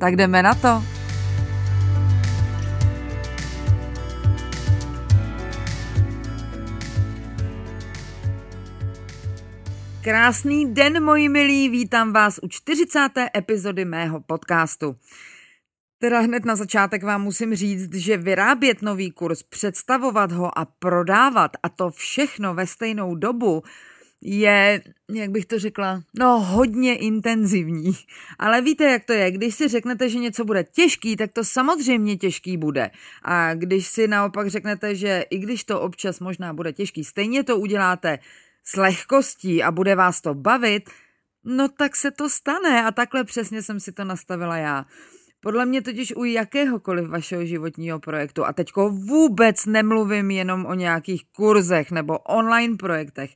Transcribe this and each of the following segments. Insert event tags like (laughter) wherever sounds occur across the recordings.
Tak jdeme na to. Krásný den, moji milí, vítám vás u 40. epizody mého podcastu. Teda hned na začátek vám musím říct, že vyrábět nový kurz, představovat ho a prodávat a to všechno ve stejnou dobu je, jak bych to řekla, no hodně intenzivní. Ale víte, jak to je, když si řeknete, že něco bude těžký, tak to samozřejmě těžký bude. A když si naopak řeknete, že i když to občas možná bude těžký, stejně to uděláte s lehkostí a bude vás to bavit, no tak se to stane a takhle přesně jsem si to nastavila já. Podle mě totiž u jakéhokoliv vašeho životního projektu, a teďko vůbec nemluvím jenom o nějakých kurzech nebo online projektech,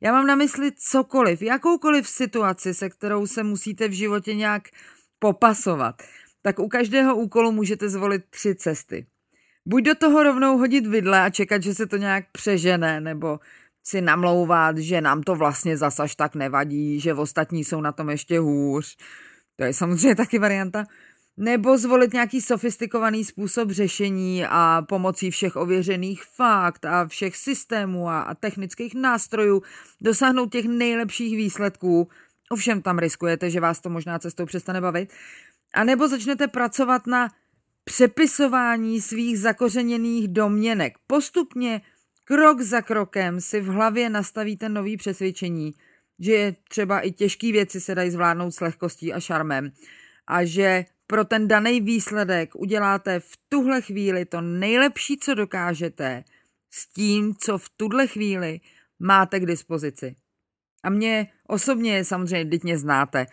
já mám na mysli cokoliv, jakoukoliv situaci, se kterou se musíte v životě nějak popasovat, tak u každého úkolu můžete zvolit tři cesty. Buď do toho rovnou hodit vidle a čekat, že se to nějak přežene, nebo si namlouvat, že nám to vlastně zasaž tak nevadí, že ostatní jsou na tom ještě hůř. To je samozřejmě taky varianta. Nebo zvolit nějaký sofistikovaný způsob řešení a pomocí všech ověřených fakt a všech systémů a, technických nástrojů dosáhnout těch nejlepších výsledků. Ovšem tam riskujete, že vás to možná cestou přestane bavit. A nebo začnete pracovat na přepisování svých zakořeněných domněnek. Postupně, krok za krokem si v hlavě nastavíte nový přesvědčení, že třeba i těžké věci se dají zvládnout s lehkostí a šarmem a že pro ten daný výsledek uděláte v tuhle chvíli to nejlepší, co dokážete, s tím, co v tuhle chvíli máte k dispozici. A mě osobně samozřejmě, teď mě znáte,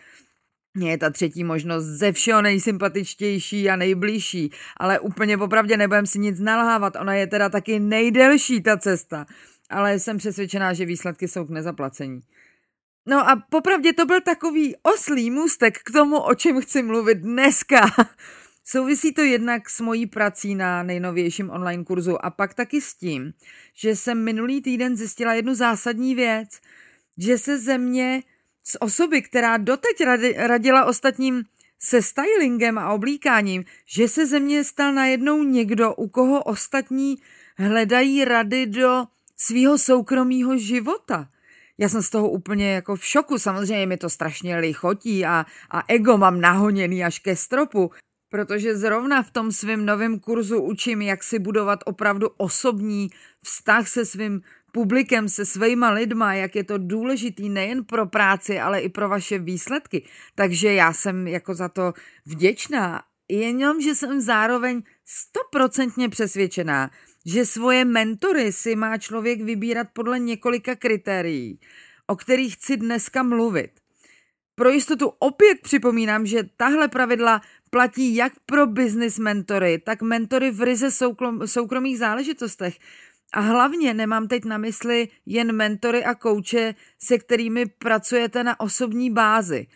mě je ta třetí možnost ze všeho nejsympatičtější a nejbližší, ale úplně popravdě nebudem si nic nalhávat, ona je teda taky nejdelší ta cesta, ale jsem přesvědčená, že výsledky jsou k nezaplacení. No a popravdě to byl takový oslý můstek k tomu, o čem chci mluvit dneska. (laughs) Souvisí to jednak s mojí prací na nejnovějším online kurzu a pak taky s tím, že jsem minulý týden zjistila jednu zásadní věc, že se ze mě z osoby, která doteď radila ostatním se stylingem a oblíkáním, že se ze mě stal najednou někdo, u koho ostatní hledají rady do svého soukromého života já jsem z toho úplně jako v šoku. Samozřejmě mi to strašně lichotí a, a ego mám nahoněný až ke stropu, protože zrovna v tom svém novém kurzu učím, jak si budovat opravdu osobní vztah se svým publikem, se svýma lidma, jak je to důležitý nejen pro práci, ale i pro vaše výsledky. Takže já jsem jako za to vděčná, jenom, že jsem zároveň stoprocentně přesvědčená, že svoje mentory si má člověk vybírat podle několika kritérií, o kterých chci dneska mluvit. Pro jistotu opět připomínám, že tahle pravidla platí jak pro business mentory, tak mentory v ryze soukromých záležitostech. A hlavně nemám teď na mysli jen mentory a kouče, se kterými pracujete na osobní bázi.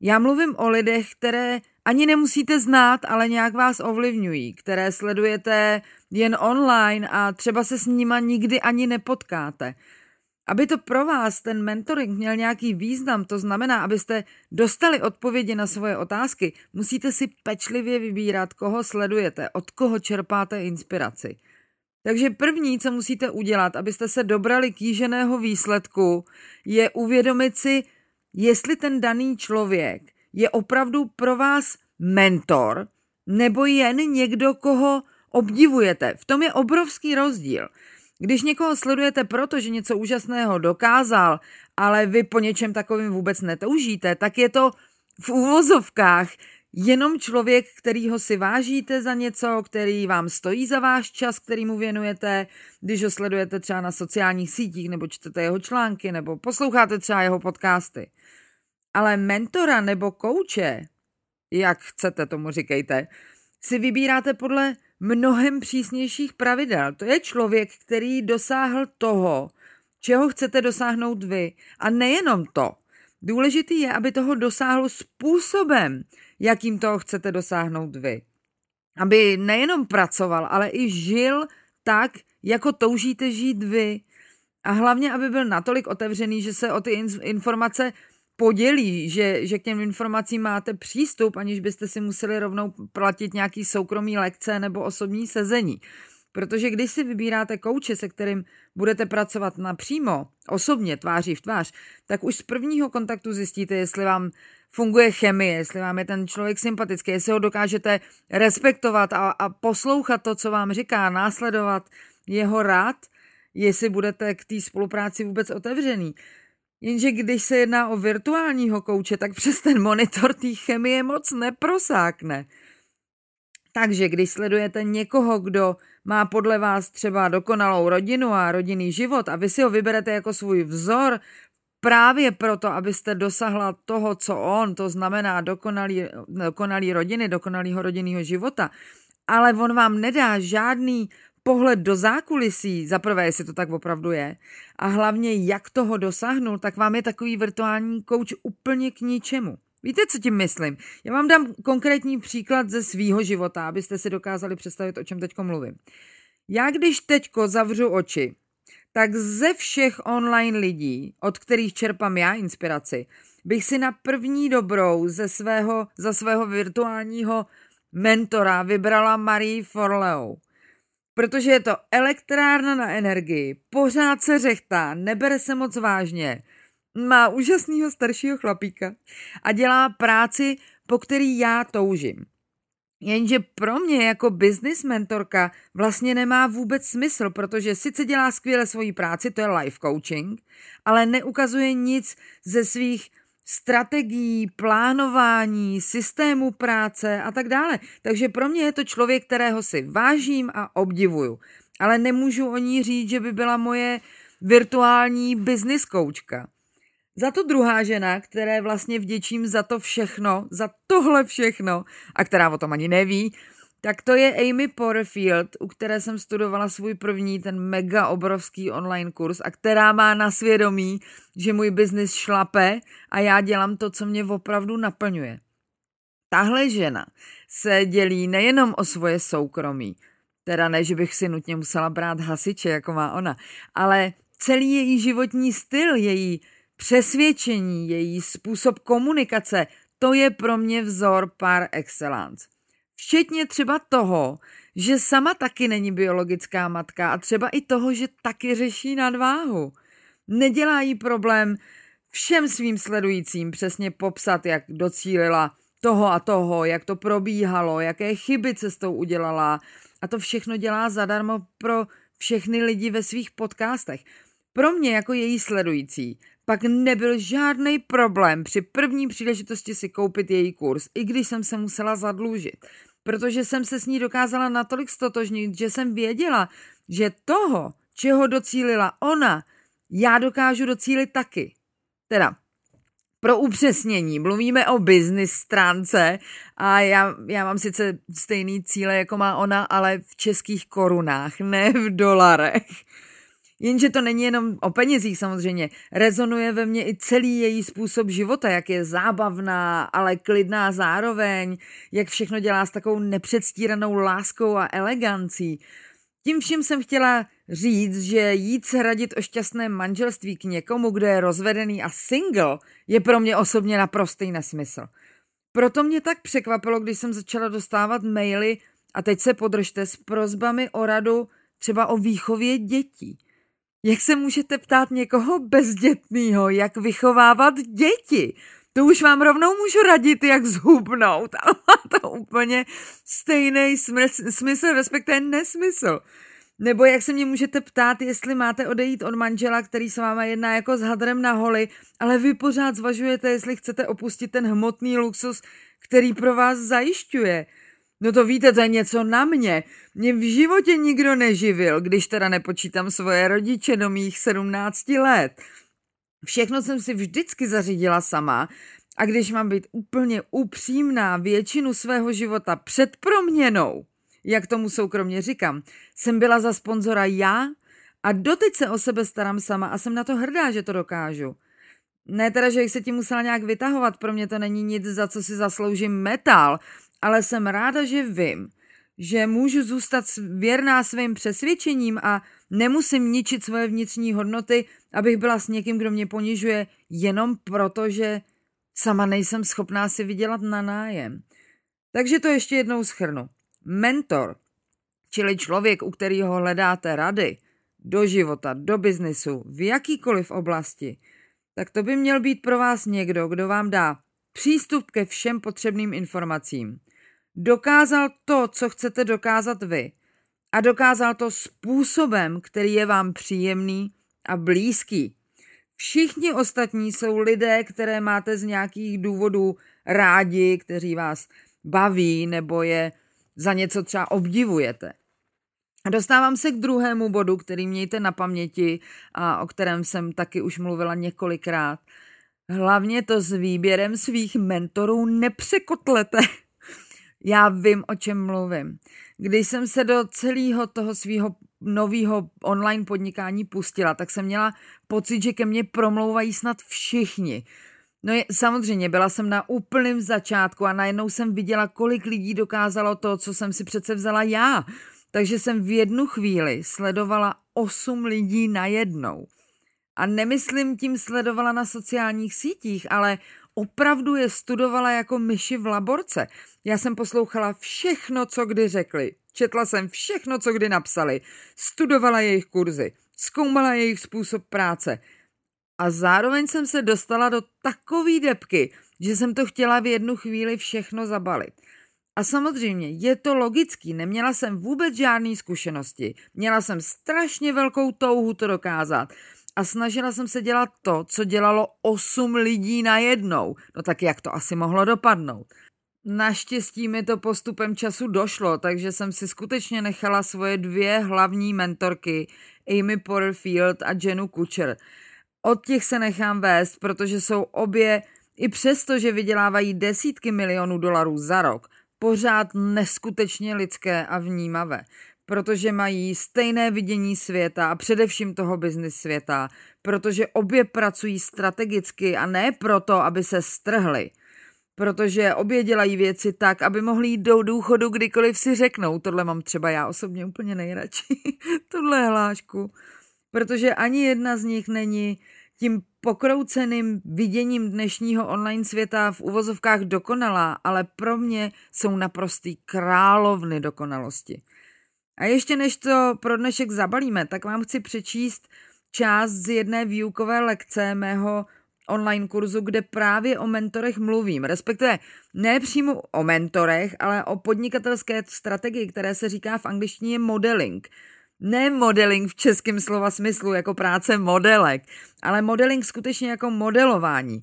Já mluvím o lidech, které ani nemusíte znát, ale nějak vás ovlivňují, které sledujete jen online a třeba se s nima nikdy ani nepotkáte. Aby to pro vás ten mentoring měl nějaký význam, to znamená, abyste dostali odpovědi na svoje otázky, musíte si pečlivě vybírat, koho sledujete, od koho čerpáte inspiraci. Takže první, co musíte udělat, abyste se dobrali kýženého výsledku, je uvědomit si, jestli ten daný člověk je opravdu pro vás mentor, nebo jen někdo, koho obdivujete. V tom je obrovský rozdíl. Když někoho sledujete proto, že něco úžasného dokázal, ale vy po něčem takovým vůbec netoužíte, tak je to v úvozovkách jenom člověk, kterýho si vážíte za něco, který vám stojí za váš čas, který mu věnujete, když ho sledujete třeba na sociálních sítích, nebo čtete jeho články, nebo posloucháte třeba jeho podcasty. Ale mentora nebo kouče jak chcete tomu říkejte, si vybíráte podle mnohem přísnějších pravidel. To je člověk, který dosáhl toho, čeho chcete dosáhnout vy. A nejenom to. Důležitý je, aby toho dosáhl způsobem, jakým toho chcete dosáhnout vy. Aby nejenom pracoval, ale i žil tak, jako toužíte žít vy. A hlavně, aby byl natolik otevřený, že se o ty informace podělí, že, že k těm informacím máte přístup, aniž byste si museli rovnou platit nějaký soukromý lekce nebo osobní sezení. Protože když si vybíráte kouče, se kterým budete pracovat napřímo, osobně, tváří v tvář, tak už z prvního kontaktu zjistíte, jestli vám funguje chemie, jestli vám je ten člověk sympatický, jestli ho dokážete respektovat a, a poslouchat to, co vám říká, následovat jeho rád, jestli budete k té spolupráci vůbec otevřený. Jenže když se jedná o virtuálního kouče, tak přes ten monitor té chemie moc neprosákne. Takže když sledujete někoho, kdo má podle vás třeba dokonalou rodinu a rodinný život a vy si ho vyberete jako svůj vzor právě proto, abyste dosahla toho, co on, to znamená dokonalý, dokonalý rodiny, dokonalýho rodinného života, ale on vám nedá žádný pohled do zákulisí, za prvé, jestli to tak opravdu je, a hlavně jak toho dosáhnul, tak vám je takový virtuální kouč úplně k ničemu. Víte, co tím myslím? Já vám dám konkrétní příklad ze svýho života, abyste si dokázali představit, o čem teďko mluvím. Já když teďko zavřu oči, tak ze všech online lidí, od kterých čerpám já inspiraci, bych si na první dobrou ze svého, za svého virtuálního mentora vybrala Marie Forleo protože je to elektrárna na energii, pořád se řechtá, nebere se moc vážně, má úžasného staršího chlapíka a dělá práci, po který já toužím. Jenže pro mě jako business mentorka vlastně nemá vůbec smysl, protože sice dělá skvěle svoji práci, to je life coaching, ale neukazuje nic ze svých strategií, plánování, systému práce a tak dále. Takže pro mě je to člověk, kterého si vážím a obdivuju. Ale nemůžu o ní říct, že by byla moje virtuální business koučka. Za to druhá žena, které vlastně vděčím za to všechno, za tohle všechno, a která o tom ani neví, tak to je Amy Porterfield, u které jsem studovala svůj první, ten mega obrovský online kurz a která má na svědomí, že můj biznis šlape a já dělám to, co mě opravdu naplňuje. Tahle žena se dělí nejenom o svoje soukromí, teda ne, že bych si nutně musela brát hasiče, jako má ona, ale celý její životní styl, její přesvědčení, její způsob komunikace, to je pro mě vzor par excellence. Včetně třeba toho, že sama taky není biologická matka a třeba i toho, že taky řeší nadváhu. Nedělá jí problém všem svým sledujícím přesně popsat, jak docílila toho a toho, jak to probíhalo, jaké chyby cestou udělala. A to všechno dělá zadarmo pro všechny lidi ve svých podcastech. Pro mě jako její sledující pak nebyl žádný problém při první příležitosti si koupit její kurz, i když jsem se musela zadlužit protože jsem se s ní dokázala natolik stotožnit, že jsem věděla, že toho, čeho docílila ona, já dokážu docílit taky. Teda, pro upřesnění, mluvíme o business stránce a já, já mám sice stejný cíle, jako má ona, ale v českých korunách, ne v dolarech. Jenže to není jenom o penězích samozřejmě. Rezonuje ve mně i celý její způsob života, jak je zábavná, ale klidná zároveň, jak všechno dělá s takovou nepředstíranou láskou a elegancí. Tím vším jsem chtěla říct, že jít se radit o šťastné manželství k někomu, kdo je rozvedený a single, je pro mě osobně naprostý nesmysl. Proto mě tak překvapilo, když jsem začala dostávat maily a teď se podržte s prozbami o radu třeba o výchově dětí. Jak se můžete ptát někoho bezdětného, jak vychovávat děti? To už vám rovnou můžu radit, jak zhubnout. (laughs) A má to úplně stejný smysl, respektive nesmysl. Nebo jak se mě můžete ptát, jestli máte odejít od manžela, který se váma jedná jako s hadrem na holi, ale vy pořád zvažujete, jestli chcete opustit ten hmotný luxus, který pro vás zajišťuje. No to víte, to je něco na mě. Mě v životě nikdo neživil, když teda nepočítám svoje rodiče do mých 17 let. Všechno jsem si vždycky zařídila sama A když mám být úplně upřímná většinu svého života před proměnou, jak tomu soukromně říkám, jsem byla za sponzora já a doteď se o sebe starám sama a jsem na to hrdá, že to dokážu. Ne teda, že bych se tím musela nějak vytahovat, pro mě to není nic, za co si zasloužím metal, ale jsem ráda, že vím, že můžu zůstat věrná svým přesvědčením a nemusím ničit svoje vnitřní hodnoty, abych byla s někým, kdo mě ponižuje, jenom proto, že sama nejsem schopná si vydělat na nájem. Takže to ještě jednou schrnu. Mentor, čili člověk, u kterého hledáte rady, do života, do biznesu, v jakýkoliv oblasti, tak to by měl být pro vás někdo, kdo vám dá přístup ke všem potřebným informacím. Dokázal to, co chcete dokázat vy. A dokázal to způsobem, který je vám příjemný a blízký. Všichni ostatní jsou lidé, které máte z nějakých důvodů rádi, kteří vás baví nebo je za něco třeba obdivujete. A dostávám se k druhému bodu, který mějte na paměti a o kterém jsem taky už mluvila několikrát. Hlavně to s výběrem svých mentorů nepřekotlete. (laughs) Já vím, o čem mluvím. Když jsem se do celého toho svého nového online podnikání pustila, tak jsem měla pocit, že ke mně promlouvají snad všichni. No je, samozřejmě, byla jsem na úplném začátku a najednou jsem viděla, kolik lidí dokázalo to, co jsem si přece vzala já. Takže jsem v jednu chvíli sledovala osm lidí najednou. A nemyslím tím sledovala na sociálních sítích, ale opravdu je studovala jako myši v laborce. Já jsem poslouchala všechno, co kdy řekli. Četla jsem všechno, co kdy napsali. Studovala jejich kurzy. Zkoumala jejich způsob práce. A zároveň jsem se dostala do takové depky, že jsem to chtěla v jednu chvíli všechno zabalit. A samozřejmě je to logický, neměla jsem vůbec žádné zkušenosti. Měla jsem strašně velkou touhu to dokázat a snažila jsem se dělat to, co dělalo osm lidí najednou. No tak jak to asi mohlo dopadnout? Naštěstí mi to postupem času došlo, takže jsem si skutečně nechala svoje dvě hlavní mentorky, Amy Porterfield a Jenu Kutcher. Od těch se nechám vést, protože jsou obě, i přesto, že vydělávají desítky milionů dolarů za rok, pořád neskutečně lidské a vnímavé, protože mají stejné vidění světa a především toho biznis světa, protože obě pracují strategicky a ne proto, aby se strhli, protože obě dělají věci tak, aby mohli jít do důchodu kdykoliv si řeknou. Tohle mám třeba já osobně úplně nejradši, (laughs) tohle hlášku, protože ani jedna z nich není tím pokrouceným viděním dnešního online světa v uvozovkách dokonalá, ale pro mě jsou naprostý královny dokonalosti. A ještě než to pro dnešek zabalíme, tak vám chci přečíst část z jedné výukové lekce mého online kurzu, kde právě o mentorech mluvím. Respektive ne přímo o mentorech, ale o podnikatelské strategii, které se říká v angličtině modeling. Ne modeling v českém slova smyslu jako práce modelek, ale modeling skutečně jako modelování.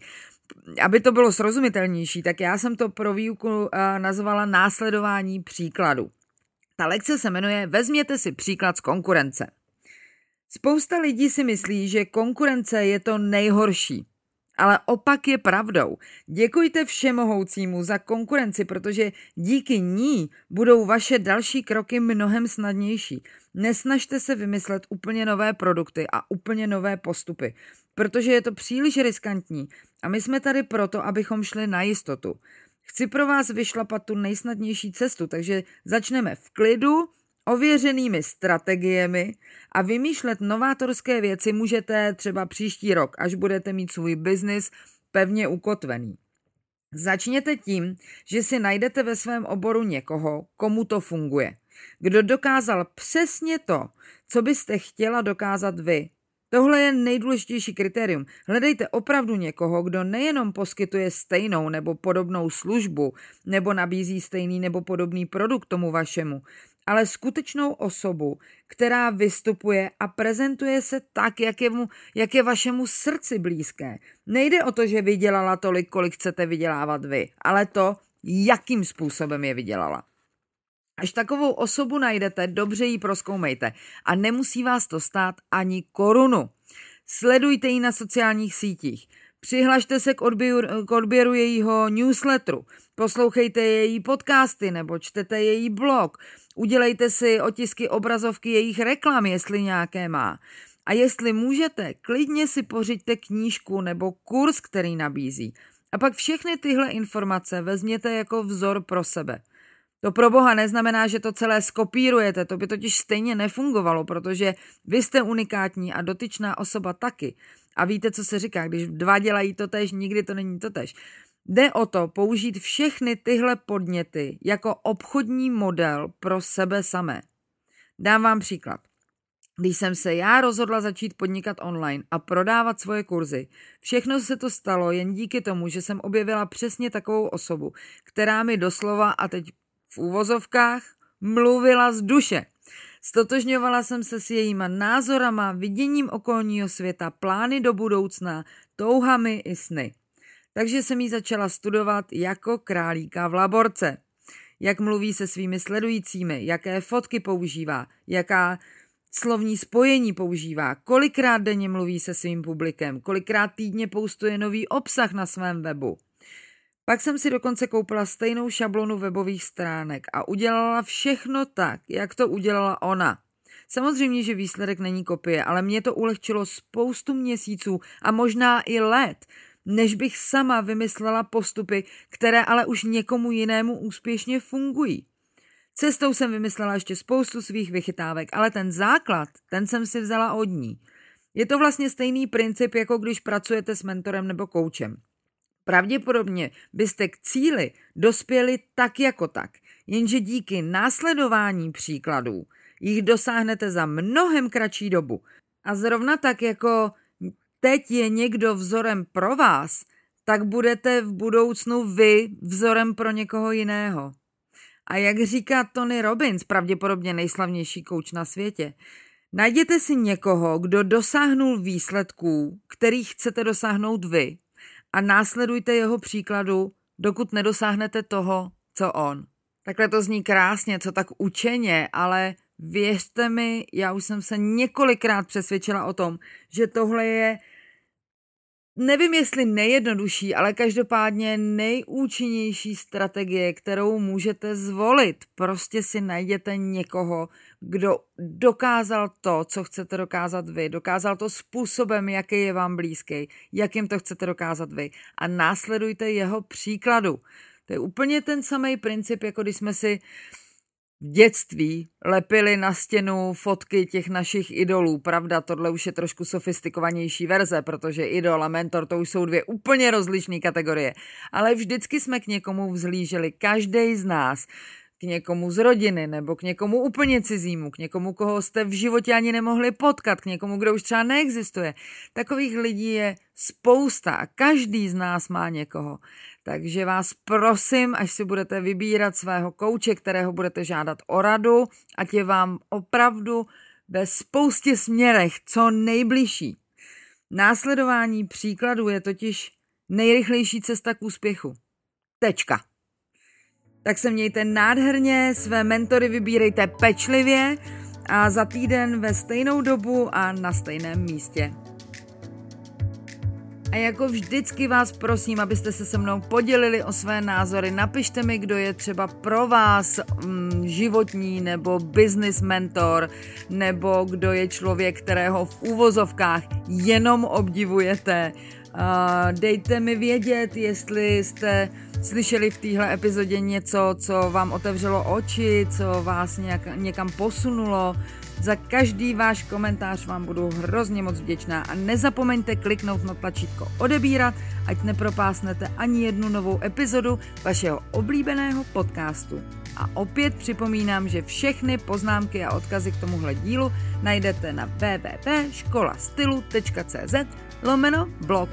Aby to bylo srozumitelnější, tak já jsem to pro výuku eh, nazvala následování příkladu. Ta lekce se jmenuje Vezměte si příklad z konkurence. Spousta lidí si myslí, že konkurence je to nejhorší. Ale opak je pravdou. Děkujte všemohoucímu za konkurenci, protože díky ní budou vaše další kroky mnohem snadnější. Nesnažte se vymyslet úplně nové produkty a úplně nové postupy, protože je to příliš riskantní a my jsme tady proto, abychom šli na jistotu. Chci pro vás vyšlapat tu nejsnadnější cestu, takže začneme v klidu, ověřenými strategiemi a vymýšlet novátorské věci můžete třeba příští rok, až budete mít svůj biznis pevně ukotvený. Začněte tím, že si najdete ve svém oboru někoho, komu to funguje. Kdo dokázal přesně to, co byste chtěla dokázat vy. Tohle je nejdůležitější kritérium. Hledejte opravdu někoho, kdo nejenom poskytuje stejnou nebo podobnou službu, nebo nabízí stejný nebo podobný produkt tomu vašemu, ale skutečnou osobu, která vystupuje a prezentuje se tak, jak je, mu, jak je vašemu srdci blízké. Nejde o to, že vydělala tolik, kolik chcete vydělávat vy, ale to, jakým způsobem je vydělala. Až takovou osobu najdete, dobře ji proskoumejte a nemusí vás to stát ani korunu. Sledujte ji na sociálních sítích. Přihlašte se k odběru, k odběru jejího newsletteru, poslouchejte její podcasty nebo čtete její blog, udělejte si otisky obrazovky jejich reklam, jestli nějaké má. A jestli můžete, klidně si pořiďte knížku nebo kurz, který nabízí. A pak všechny tyhle informace vezměte jako vzor pro sebe. To pro boha neznamená, že to celé skopírujete, to by totiž stejně nefungovalo, protože vy jste unikátní a dotyčná osoba taky. A víte, co se říká, když dva dělají to tež, nikdy to není to tež. Jde o to použít všechny tyhle podněty jako obchodní model pro sebe samé. Dám vám příklad. Když jsem se já rozhodla začít podnikat online a prodávat svoje kurzy, všechno se to stalo jen díky tomu, že jsem objevila přesně takovou osobu, která mi doslova, a teď v úvozovkách, mluvila z duše. Stotožňovala jsem se s jejíma názorama, viděním okolního světa, plány do budoucna, touhami i sny. Takže jsem ji začala studovat jako králíka v laborce. Jak mluví se svými sledujícími, jaké fotky používá, jaká slovní spojení používá, kolikrát denně mluví se svým publikem, kolikrát týdně poustuje nový obsah na svém webu. Pak jsem si dokonce koupila stejnou šablonu webových stránek a udělala všechno tak, jak to udělala ona. Samozřejmě, že výsledek není kopie, ale mě to ulehčilo spoustu měsíců a možná i let, než bych sama vymyslela postupy, které ale už někomu jinému úspěšně fungují. Cestou jsem vymyslela ještě spoustu svých vychytávek, ale ten základ, ten jsem si vzala od ní. Je to vlastně stejný princip, jako když pracujete s mentorem nebo koučem. Pravděpodobně byste k cíli dospěli tak jako tak, jenže díky následování příkladů jich dosáhnete za mnohem kratší dobu. A zrovna tak jako teď je někdo vzorem pro vás, tak budete v budoucnu vy vzorem pro někoho jiného. A jak říká Tony Robbins, pravděpodobně nejslavnější kouč na světě, najděte si někoho, kdo dosáhnul výsledků, kterých chcete dosáhnout vy a následujte jeho příkladu, dokud nedosáhnete toho, co on. Takhle to zní krásně, co tak učeně, ale věřte mi, já už jsem se několikrát přesvědčila o tom, že tohle je nevím jestli nejjednodušší, ale každopádně nejúčinnější strategie, kterou můžete zvolit. Prostě si najděte někoho, kdo dokázal to, co chcete dokázat vy, dokázal to způsobem, jaký je vám blízký, jakým to chcete dokázat vy a následujte jeho příkladu. To je úplně ten samý princip, jako když jsme si v dětství lepili na stěnu fotky těch našich idolů. Pravda, tohle už je trošku sofistikovanější verze, protože idol a mentor to už jsou dvě úplně rozlišné kategorie. Ale vždycky jsme k někomu vzhlíželi, každý z nás k někomu z rodiny nebo k někomu úplně cizímu, k někomu, koho jste v životě ani nemohli potkat, k někomu, kdo už třeba neexistuje. Takových lidí je spousta a každý z nás má někoho. Takže vás prosím, až si budete vybírat svého kouče, kterého budete žádat o radu, ať je vám opravdu ve spoustě směrech co nejbližší. Následování příkladů je totiž nejrychlejší cesta k úspěchu. Tečka. Tak se mějte nádherně, své mentory vybírejte pečlivě a za týden ve stejnou dobu a na stejném místě. A jako vždycky vás prosím, abyste se se mnou podělili o své názory. Napište mi, kdo je třeba pro vás mm, životní nebo business mentor, nebo kdo je člověk, kterého v úvozovkách jenom obdivujete. Uh, dejte mi vědět, jestli jste slyšeli v téhle epizodě něco, co vám otevřelo oči, co vás nějak, někam posunulo. Za každý váš komentář vám budu hrozně moc vděčná a nezapomeňte kliknout na tlačítko odebírat, ať nepropásnete ani jednu novou epizodu vašeho oblíbeného podcastu. A opět připomínám, že všechny poznámky a odkazy k tomuhle dílu najdete na www.školastylu.cz lomeno blog.